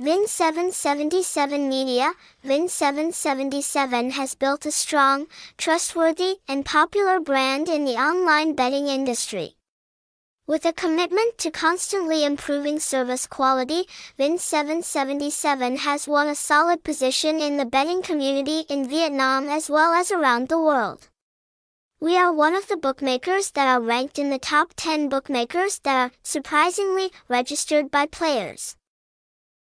Vin777 Media, Vin777 has built a strong, trustworthy, and popular brand in the online betting industry. With a commitment to constantly improving service quality, Vin777 has won a solid position in the betting community in Vietnam as well as around the world. We are one of the bookmakers that are ranked in the top 10 bookmakers that are, surprisingly, registered by players.